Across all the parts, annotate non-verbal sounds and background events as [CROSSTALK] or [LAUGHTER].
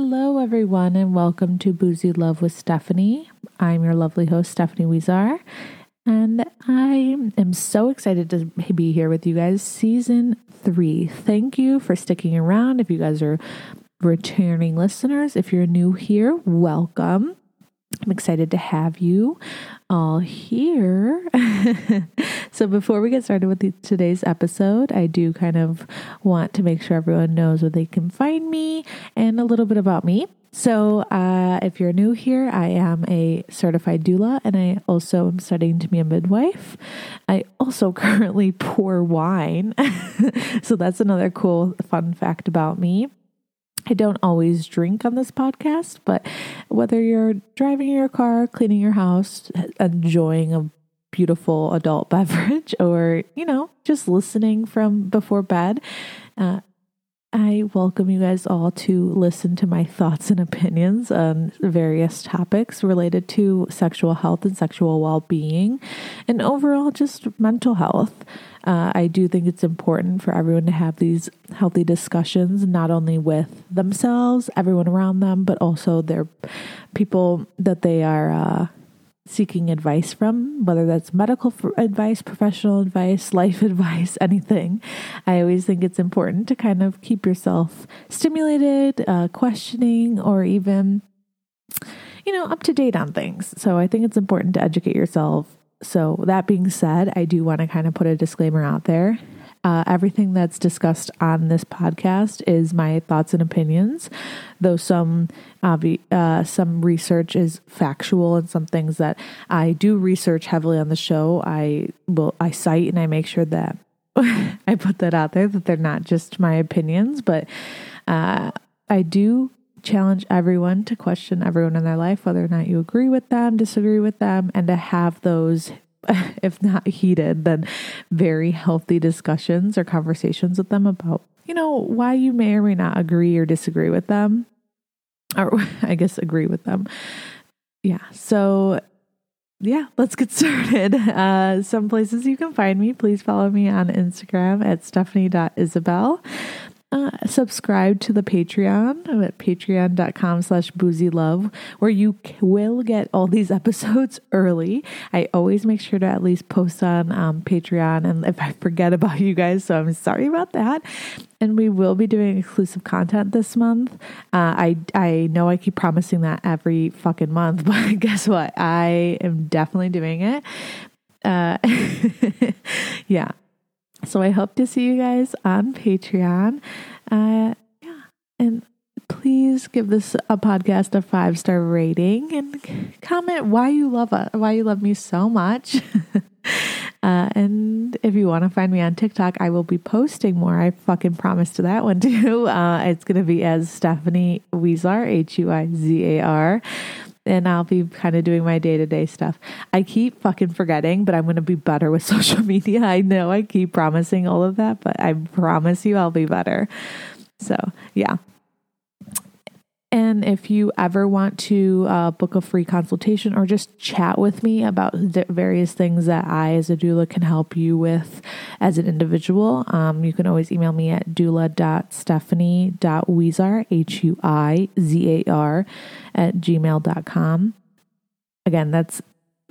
Hello, everyone, and welcome to Boozy Love with Stephanie. I'm your lovely host, Stephanie Huizar, and I am so excited to be here with you guys. Season three. Thank you for sticking around. If you guys are returning listeners, if you're new here, welcome. I'm excited to have you all here. [LAUGHS] so, before we get started with the, today's episode, I do kind of want to make sure everyone knows where they can find me and a little bit about me. So, uh, if you're new here, I am a certified doula and I also am studying to be a midwife. I also [LAUGHS] currently pour wine. [LAUGHS] so, that's another cool, fun fact about me. I don't always drink on this podcast, but whether you're driving your car, cleaning your house, enjoying a beautiful adult [LAUGHS] beverage, or, you know, just listening from before bed, uh, I welcome you guys all to listen to my thoughts and opinions on various topics related to sexual health and sexual well being, and overall just mental health. Uh, I do think it's important for everyone to have these healthy discussions, not only with themselves, everyone around them, but also their people that they are. Uh, seeking advice from, whether that's medical advice, professional advice, [LAUGHS] life advice, anything. I always think it's important to kind of keep yourself stimulated, uh, questioning, or even, you know, up to date on things. So I think it's important to educate yourself. So, that being said, I do want to kind of put a disclaimer out there. Uh, everything that's discussed on this podcast is my thoughts and opinions, though some uh, some research is factual and some things that I do research heavily on the show. I will I cite and I make sure that [LAUGHS] I put that out there that they're not just my opinions, but uh, I do challenge everyone to question everyone in their life, whether or not you agree with them, disagree with them, and to have those [LAUGHS] if not heated, then very healthy discussions or conversations with them about, you know, why you may or may not agree or disagree with them. Or [LAUGHS] I guess agree with them. Yeah. So yeah, let's get [LAUGHS] started. Uh, some places you can find me. Please follow me on Instagram at stephanie.isabel uh, subscribe to the Patreon I'm at patreon.com slash boozy love, where you will get all these [LAUGHS] episodes early. I always make sure to at least post on um, Patreon, and if I forget about you guys, so I'm sorry about that. And we will be doing exclusive content this month. Uh, I I know I keep promising that every fucking month, [LAUGHS] but guess what? I am definitely doing it. Uh, [LAUGHS] yeah, so I hope to see you guys on Patreon. Uh, yeah, and please give this a podcast a five star rating and comment why you love us, why you love me so much. [LAUGHS] uh, and if you want to find me on TikTok, I will be posting more. I fucking promise to that one [LAUGHS] too. Uh, it's gonna be as Stephanie Huizar, H U I Z A R and I'll be kind of doing my day to day stuff. I keep fucking forgetting, but I'm going to be better with [LAUGHS] social media. I know I keep promising all of that, but I promise you I'll be better. So, yeah. And if you ever want to uh, book a free consultation or just chat with me about the various things that I, as a doula, can help you with as an individual, um, you can always email me at doula.stephanie.huizar, H U I Z A R, at gmail.com. Again, that's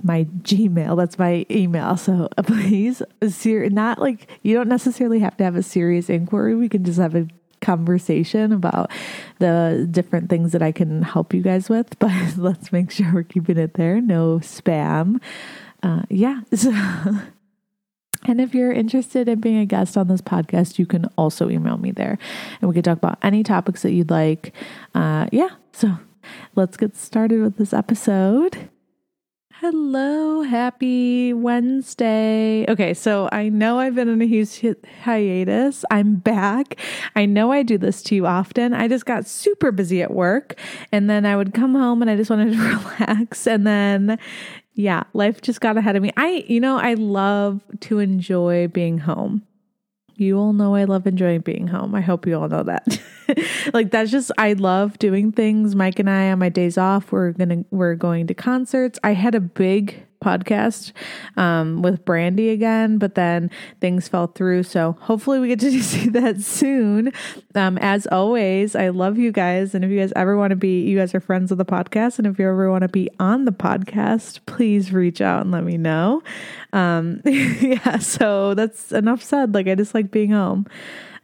my Gmail. That's my email. So [LAUGHS] please, ser- not like you don't necessarily have to have a serious inquiry. We can just have a conversation about the different things that I can help you guys with, [LAUGHS] but let's make sure we're keeping it there. No spam. Uh, yeah. [LAUGHS] So, and if you're interested in being a guest on this podcast, you can also email me there and we can talk about any topics that you'd like. Uh, yeah. So let's get started with this episode. Hello, happy Wednesday. Okay, so I know I've been in a huge hiatus. I'm back. I know I do this too often. I just got super busy at work and then I would come home and I just wanted to [LAUGHS] relax and then yeah, life just got ahead of me. I you know, I love to enjoy being home. You all know I love enjoying being home. I hope you all know that. [LAUGHS] like that's just I love doing things. Mike and I on my days off, we're gonna we're going to concerts. I had a big podcast um, with Brandy again, but then things fell through. So hopefully we get to [LAUGHS] see that soon. Um, as always, I love you guys. And if you guys ever want to be, you guys are friends of the podcast. And if you ever want to be on the podcast, please reach out and let me know. Um, [LAUGHS] yeah, so that's enough said. Like, I just like being home.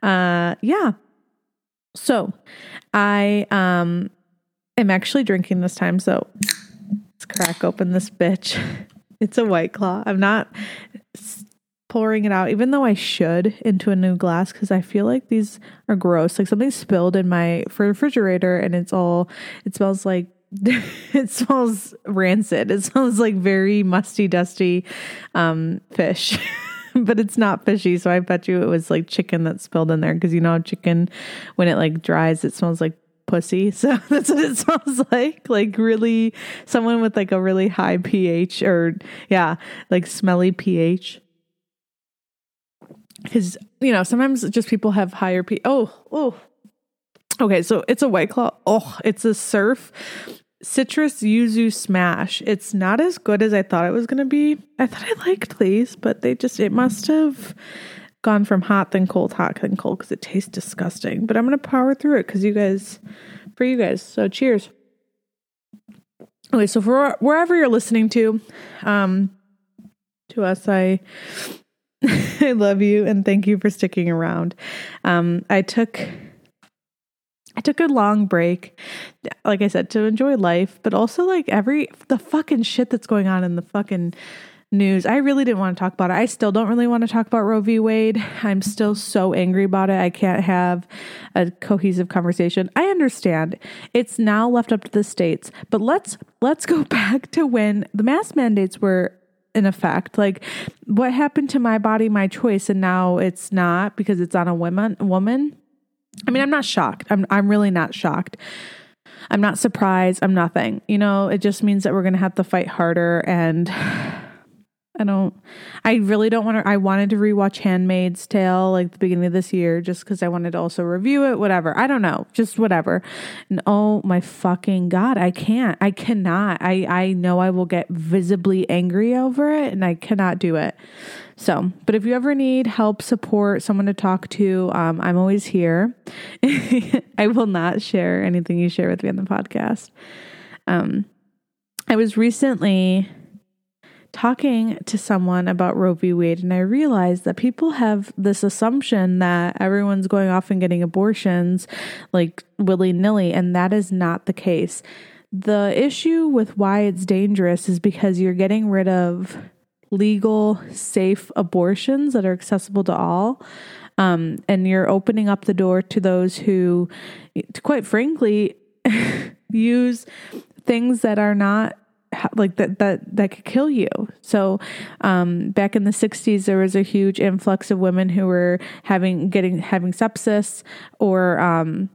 Uh, yeah. So I um am actually drinking this time. So let's crack open this bitch. [LAUGHS] It's a white claw. I'm not pouring it out, even though I should into a new glass because I feel like these are gross. Like something spilled in my refrigerator and it's all, it smells like [LAUGHS] it smells rancid. It smells like very musty, dusty um, fish. [LAUGHS] but it's not fishy. So I bet you it was like chicken that spilled in there because you know chicken when it like dries, it smells like pussy. [LAUGHS] So that's what it smells [LAUGHS] like. Like really someone with like a really high pH or yeah, like smelly pH. Cuz you know, sometimes just people have higher pH. Oh, oh. Okay, so it's a white claw. Oh, it's a surf citrus yuzu smash. It's not as good as I thought it was going to be. I thought I liked these, but they just it must have gone from hot then cold, hot then cold because it tastes disgusting. But I'm gonna power through it because you guys, for you guys. So cheers. Okay, so for wherever you're listening to, um, to us, I [LAUGHS] I love you and thank you for sticking around. Um, I took I took a long break, like I said, to enjoy life, but also like every the fucking shit that's going on in the fucking news. I really didn't want to talk about it. I still don't really want to talk about Roe v. Wade. I'm still so angry about it. I can't have a cohesive conversation. I understand. It's now left up to the states. But let's let's go [LAUGHS] back to when the mask mandates were in effect. Like what happened to my body, my choice and now it's not because it's on a woman woman. I mean, I'm not shocked. I'm I'm really not shocked. I'm not surprised. I'm nothing. You know, it just means that we're to have to fight harder and [SIGHS] I don't, I really don't want to. I wanted to rewatch Handmaid's Tale like the beginning of this year just because I wanted to also review it, whatever. I don't know, just whatever. And oh my fucking God, I can't. I cannot. I, I know I will get visibly angry over it and I cannot do it. So, but if you ever need help, support, someone to talk to, um, I'm always here. [LAUGHS] I will not share anything you share with me on the podcast. Um, I was recently talking to someone about Roe v. Wade, and I realized that people have this assumption that everyone's going off and getting abortions like willy nilly, and that is not the case. The issue with why it's dangerous is because you're getting rid of legal, safe abortions that are accessible to all. Um, and you're opening up the door to those who, quite frankly, [LAUGHS] use things that are not like that that that could kill you. So um, back in the 60s there was a huge influx of women who were having getting having sepsis or um,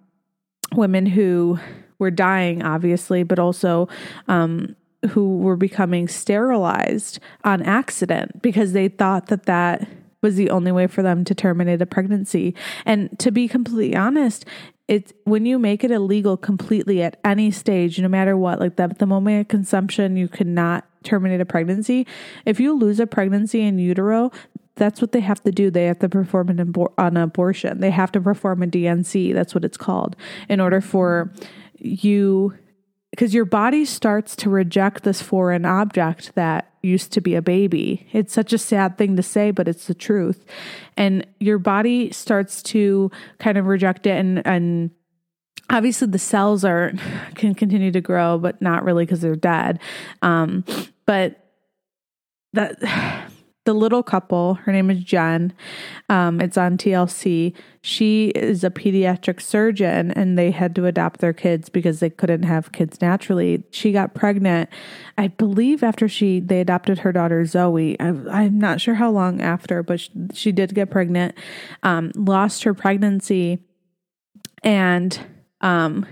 women who were dying obviously but also um, who were becoming sterilized on accident because they thought that that was the only way for them to terminate a pregnancy. And to be completely honest, it's when you make it illegal completely at any stage, no matter what, like the, moment of consumption, you cannot terminate a pregnancy. If you lose a pregnancy in utero, that's what they have to do. They have to perform an, abor- an abortion. They have to perform a D&C. That's what it's called in order for you because your body starts to reject this foreign object that used to be a baby. It's such a sad thing to say, but it's the truth. And your body starts to kind of reject it and and obviously the cells are [SIGHS] can continue to grow, but not really because they're dead. Um, but that [SIGHS] the little couple, her name is Jen. Um, it's on TLC. She is a pediatric surgeon and they had to adopt their kids because they couldn't have kids naturally. She got pregnant, I believe, after she they adopted her daughter Zoe. I, am not sure how long after, but she, she did get pregnant, um, lost her pregnancy, and um,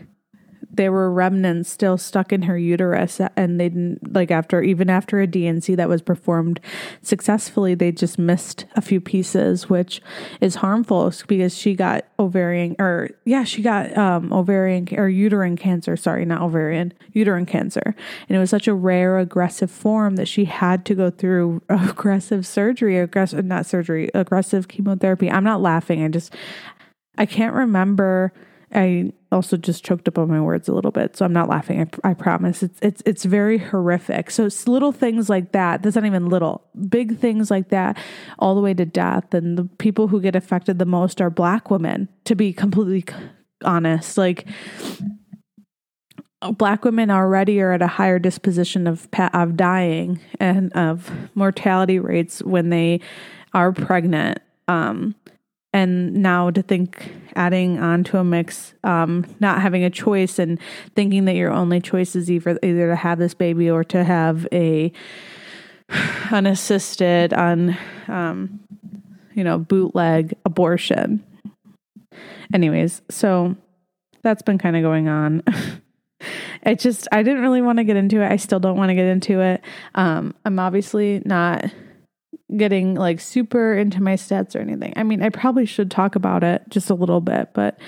there were remnants still stuck in her uterus and they didn't like after even after a D&C that was performed successfully they just missed a few pieces which is harmful because she got ovarian or yeah she got um ovarian or uterine cancer sorry not ovarian uterine cancer. And it was such a rare aggressive form that she had to go through [LAUGHS] aggressive surgery aggressive not surgery aggressive chemotherapy. I'm not laughing I just I can't remember I also just choked up on my words a little bit, so I'm not laughing. I, I promise. It's it's it's very horrific. So it's little things like that. That's not even little. Big things like that, all the way to death. And the people who get affected the most are Black women. To be completely honest, like black women already are at a higher disposition of of dying and of mortality rates when they are pregnant. Um, and now to think adding on to a mix um, not having a choice and thinking that your only choice is either either to have this baby or to have a [SIGHS] unassisted on um, you know bootleg abortion. Anyways so that's been kind of going on. [LAUGHS] It just i didn't really want to get into it. I still don't want to get into it. Um, i'm obviously not getting like super into my stats or anything. I mean, I probably should talk about it just a little bit, but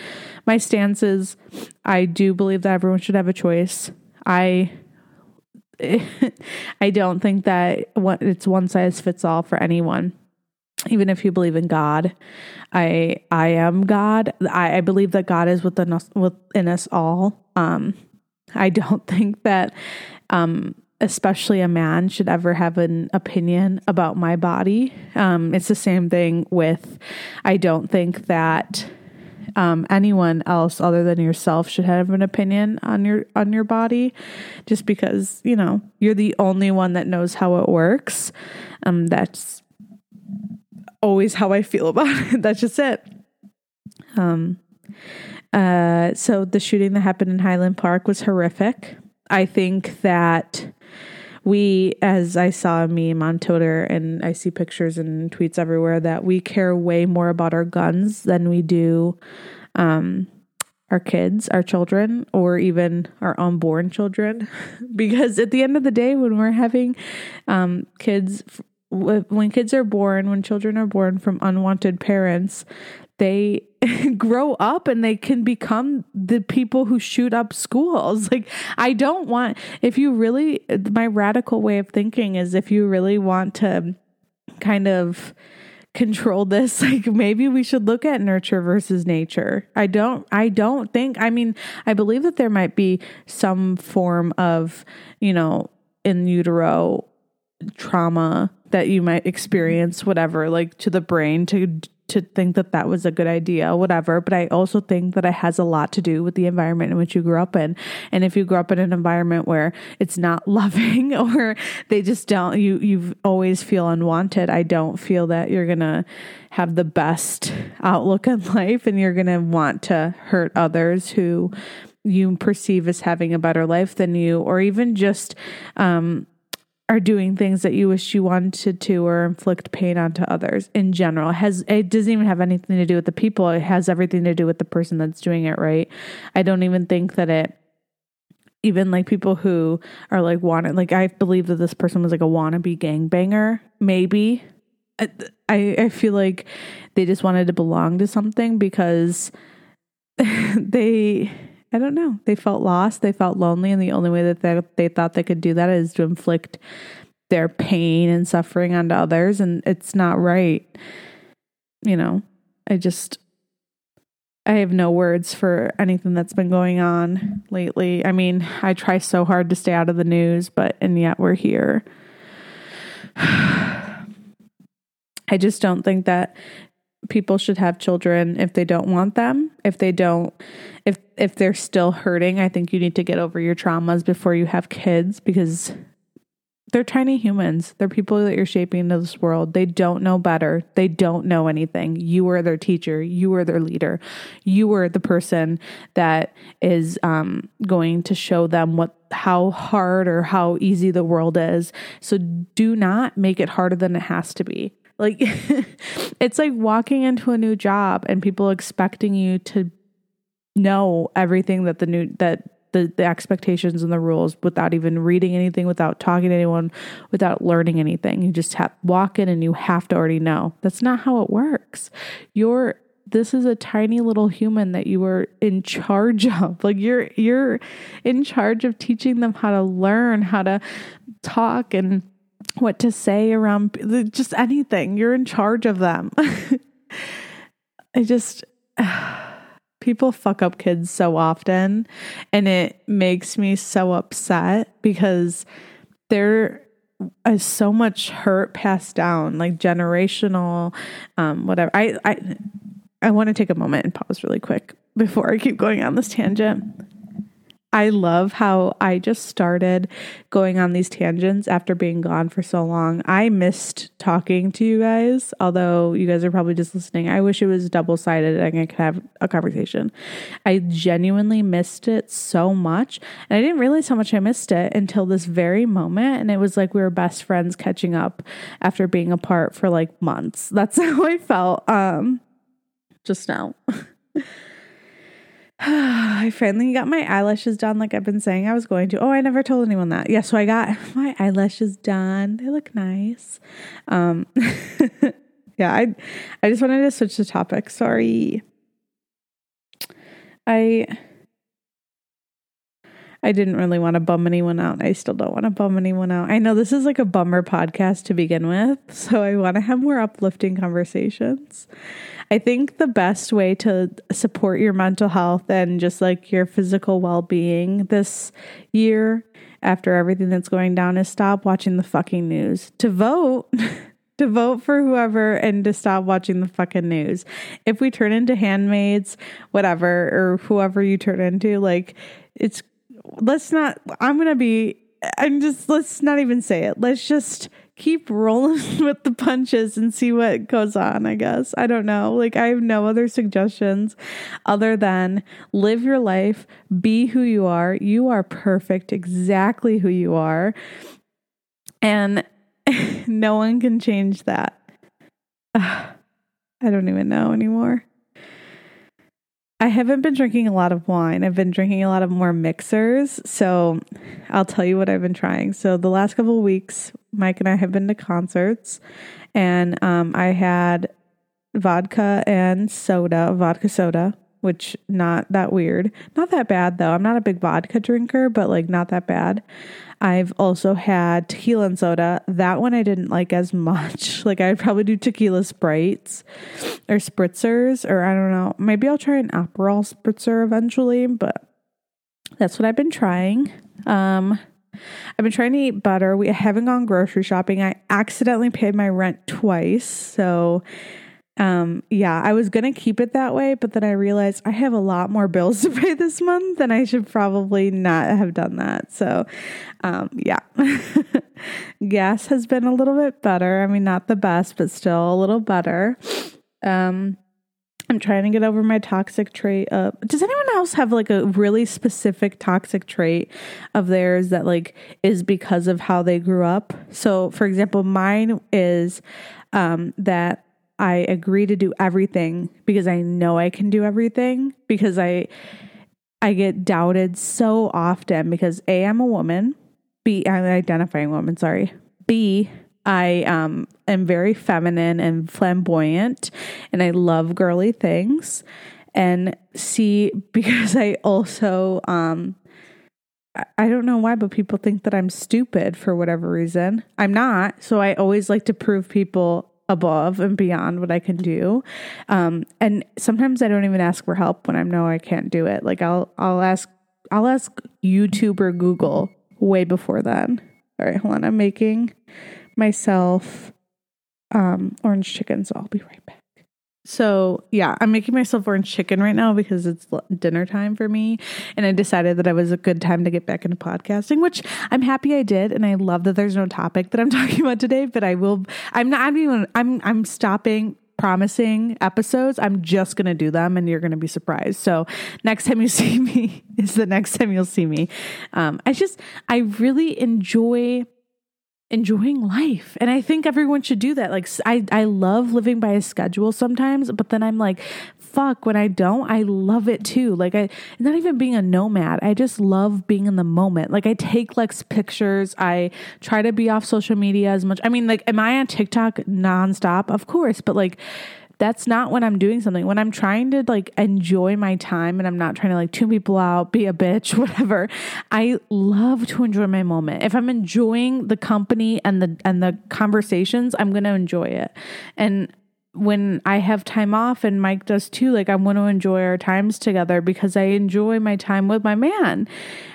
my stance is I do believe that everyone should have a choice. I [LAUGHS] I don't think that it's one size fits all for anyone. Even if you believe in God, I I am God. I, I believe that God is within us within us all. Um, I don't [LAUGHS] think that um, especially a man should ever have an opinion about my body. Um, it's the same thing with, I don't think that um, anyone else other than yourself should have an opinion on your on your body, just because you know you're the only one that knows how it works. Um, that's always how I feel [LAUGHS] about it. that's just it. Um, uh, so the shooting that happened in Highland Park was horrific. I think that we, as I saw a meme on Twitter and I see pictures and tweets everywhere, that we care way more about our guns than we do um, our kids, our children, or even our unborn children. [LAUGHS] because at the end of the day, when we're having um, kids, when kids are born, when children are born from unwanted parents, they [LAUGHS] grow up and they can become the people who shoot up schools. [LAUGHS] Like, I don't want, if you really, my radical way of thinking is if you really want to kind of control this [LAUGHS] like maybe we should look at nurture versus nature i don't i don't think i mean i believe that there might be some form of you know in utero trauma that you might experience whatever like to the brain to to think that that was a good idea, whatever. But I also think that it has a lot to do with the environment in which you grew up in. And if you grew up in an environment where it's not [LAUGHS] loving or they just don't, you, you always feel unwanted, I don't feel that you're going to have the best outlook on [LAUGHS] life and you're going to want to hurt others who you perceive as having a better life than you, or even just, um, are doing things that you wish you wanted to or inflict pain onto others in general. It has it doesn't even have anything to do with the people. It has everything to do with the person that's doing it, right? I don't even think that it even like people who are like wanted like I believe that this person was like a wannabe gangbanger, maybe. I I feel like they just wanted to belong to something because [LAUGHS] they I don't know. They felt lost. They felt lonely. And the only way that they, they thought they could do that is to inflict their pain and suffering onto others. And it's not right. You know, I just, I have no words for anything that's been going on lately. I mean, I try so hard to stay out of the news, but, and yet we're here. [SIGHS] I just don't think that people should have children if they don't want them. If they don't if if they're still hurting i think you need to get over your traumas before you have kids because they're tiny humans. They're people that you're shaping into this world. They don't know better. They don't know anything. You are their teacher. You are their leader. You are the person that is um, going to show them what how hard or how easy the world is. So do not make it harder than it has to be like [LAUGHS] it's like walking into a new job and people expecting you to know everything that the new that the, the expectations and the rules without even reading anything, without talking to anyone, without learning anything. You just have walk in and you have to already know. That's not how it works. You're this is a tiny little human that you are in charge [LAUGHS] of. Like you're you're in charge of teaching them how to learn, how to talk and what to say around just anything. You're in charge of them. [LAUGHS] I just [SIGHS] people fuck up kids so often and it makes me so upset because there is so much hurt passed down like generational um whatever i i i want to take a moment and pause really quick before i keep going on this tangent I love how I just started going on these tangents after being gone for so long. I missed talking to you guys, although you guys are probably just listening. I wish it was double sided and I could have a conversation. I genuinely missed it so much. And I didn't realize how much I missed it until this very moment. And it was like we were best friends catching up after being apart for like months. That's [LAUGHS] how I felt um, just now. [LAUGHS] [SIGHS] I finally got my eyelashes done like I've been saying I was going to. Oh, I never told anyone that. Yeah, so I got [LAUGHS] my eyelashes done. They look nice. Um [LAUGHS] yeah, I I just wanted to switch the topic. Sorry. I I didn't really want to bum anyone out. I still don't want to bum anyone out. I know this is like a bummer podcast to begin with, [LAUGHS] so I want to have more uplifting conversations. I think the best way to support your mental health and just like your physical well being this year after everything that's going down is stop watching the fucking news. To vote, [LAUGHS] to vote for whoever and to stop watching the fucking news. If we turn into handmaids, whatever, or whoever you turn into, like it's, let's not, I'm going to be, I'm just, let's not even say it. Let's just keep rolling [LAUGHS] with the punches and see what goes on, I guess. I don't know. Like, I have no other suggestions other than live your life, be who you are. You are perfect, exactly who you are. And [LAUGHS] no one can change that. [SIGHS] I don't even know anymore. I haven't been drinking a lot of wine. I've been drinking a lot of more mixers. So I'll tell you what I've been trying. So the last couple weeks, Mike and I have been to concerts, and um, I had vodka and soda, vodka soda, which not that weird. Not that bad though. I'm not a big vodka drinker, but like not that bad. I've also had tequila and soda. That one I didn't like as [LAUGHS] much. Like I'd probably do tequila sprites or spritzers, or I don't know. Maybe I'll try an Aperol spritzer eventually, but that's what I've been trying. Um, I've been trying to eat better. We haven't gone grocery shopping. I accidentally paid my rent twice, so um, yeah, I was gonna keep it that way, but then I realized I have a lot more [LAUGHS] bills to pay this month, and I should probably not have done that. So, um, yeah, [LAUGHS] gas has been a little bit better. I mean, not the best, but still a little better. Um, I'm trying to get over my toxic trait. Of, does anyone else have like a really specific toxic trait of theirs that like is because of how they grew up? So, for example, mine is um, that I agree to do everything because I know I can do everything because I I get doubted so often because A I'm a woman, B I'm an identifying woman, sorry. B I um am very feminine and flamboyant and I love girly things. And C [LAUGHS] because I also um I don't know why, but people think that I'm stupid for whatever reason. I'm not. So I always like to prove people above and beyond what I can do. Um, and sometimes I don't even ask for help when I know I can't do it. Like I'll I'll ask I'll ask YouTube or Google way before then. All right, hold on. I'm making myself um orange chicken, so I'll be right back. So, yeah, I'm making myself orange chicken right now because it's dinner time for me. And I decided that it was a good time to get back into podcasting, which I'm happy I did. And I love that there's no topic that I'm [LAUGHS] talking about today, but I will, I'm not, I'm even, I'm, I'm stopping promising episodes. I'm just going to do them and you're going to be surprised. So, next time you [LAUGHS] see me is the next time you'll see me. Um, I just, I really enjoy enjoying life. And I think everyone should do that. Like I I love living by a schedule sometimes, but then I'm like fuck when I don't, I love it too. Like I not even being a nomad. I just love being in the moment. Like I take Lex pictures. I try to be off social media as much. I mean, like am I on TikTok nonstop? Of course, but like that's not when I'm doing something. When I'm trying to like enjoy my time and I'm not trying to like tune people out, be a bitch, [LAUGHS] whatever. I love to enjoy my moment. If I'm enjoying the company and the and the conversations, I'm going to enjoy it. And when I have time off and Mike does too, like I want to enjoy our times together because I enjoy my time with my man.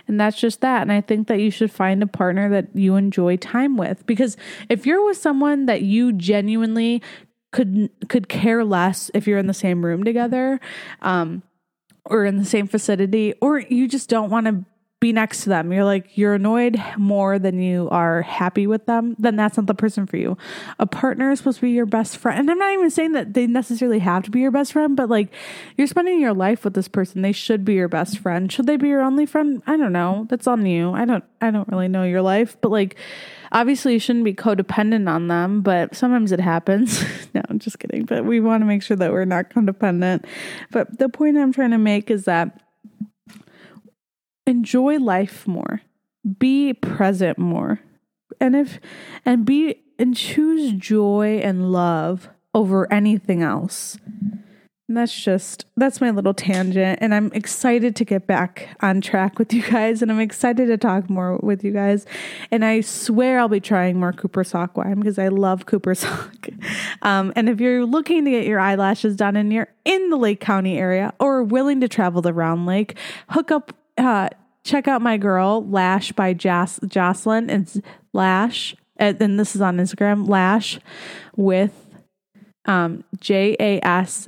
And that's just that. And I think that you should find a partner that you enjoy time with because if you're with someone that you genuinely could could care less if you're in the same room together um or in the same vicinity or you just don't want to be next to them. You're like, you're annoyed more than you are happy with them, then that's not the person for you. A partner is supposed to be your best friend. And I'm not even saying that they necessarily have to be your best friend, but like you're spending your life with this person. They should be your best friend. Should they be your only friend? I don't know. That's on you. I don't I don't really know your life, but like obviously you shouldn't be codependent on them, but sometimes it happens. [LAUGHS] no, I'm just kidding. But we want to make sure that we're not codependent. But the point I'm trying to make is that enjoy life more, be present more, and if and be and choose joy and love over anything else. And that's just that's my little tangent and I'm excited to get back on track with you guys and I'm excited to talk more with you guys. And I swear I'll be trying more Cooper sock wine because I love Cooper [LAUGHS] sock. Um, and if you're looking to get your eyelashes done and you're in the Lake County area or willing to travel the Round Lake, hook up uh, check out my girl Lash by Jas- Jocelyn. It's Lash, and this is on Instagram. Lash with um, J A S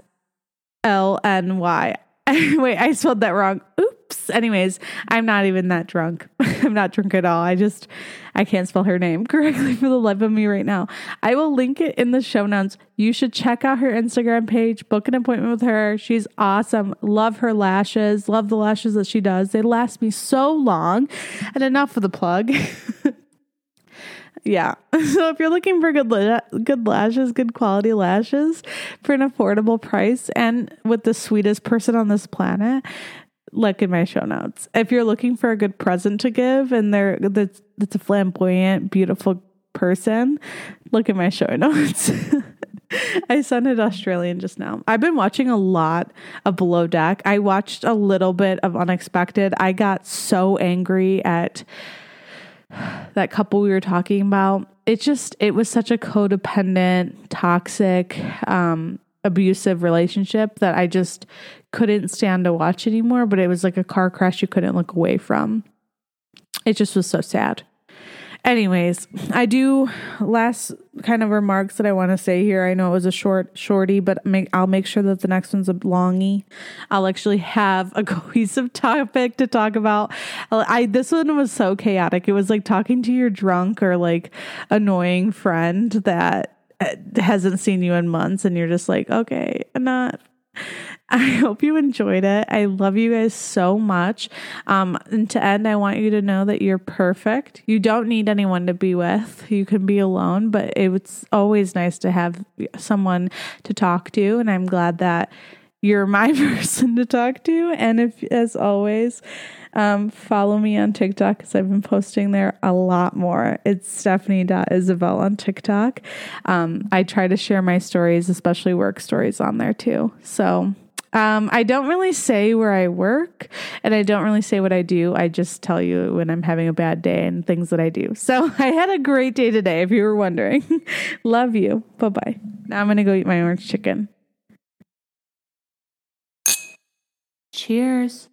L N Y. [LAUGHS] Wait, I spelled that wrong. Oops. Anyways, I'm not even that drunk. [LAUGHS] I'm not drunk at all. I just I can't spell her name [LAUGHS] correctly for the life of me right now. I will link it in the show notes. You should check out her Instagram page, book an appointment with her. She's awesome. Love her lashes. Love the lashes that she does. They last me so long. And enough of the plug. Yeah. [LAUGHS] So if you're looking for good good lashes, good quality lashes for an affordable price and with the sweetest person on this planet, look in my show notes. If you're looking for a good present to give and they're that's, a flamboyant, beautiful person, look at my show [LAUGHS] notes. [LAUGHS] I sent sounded Australian just now. I've been watching a lot of Below Deck. I watched a little bit of Unexpected. I got so angry at that couple we were talking about. It just it was such a codependent, toxic, um, abusive relationship that I just couldn't stand to watch anymore. But it was like a car crash you couldn't look away from. It just was so sad. Anyways, I do last kind of remarks that I want to say here. I know it was a short shorty, but make, I'll make sure that the next one's a longy. I'll actually have a [LAUGHS] cohesive topic to talk about. I this one was so chaotic. It was like talking to your drunk or like annoying friend that uh, hasn't seen you in months and you're just like, "Okay, enough." [LAUGHS] I hope you enjoyed it. I love you guys so much. Um, and to end, I want you to know that you're perfect. You don't need anyone to be with. You can be alone, but it's always nice to have someone to talk to. And I'm glad that you're my [LAUGHS] person to talk to. And if, as always, um, follow me on TikTok because I've been posting there a lot more. It's Stephanie.isabel on TikTok. Um, I try to share my stories, especially work stories, on there too. So um, I don't really say where I work and I don't really say what I do. I just tell you when I'm having a bad day and things that I do. So [LAUGHS] I had a great day today, if you were wondering. [LAUGHS] Love you. Bye bye. Now I'm going to go eat my orange chicken. Cheers.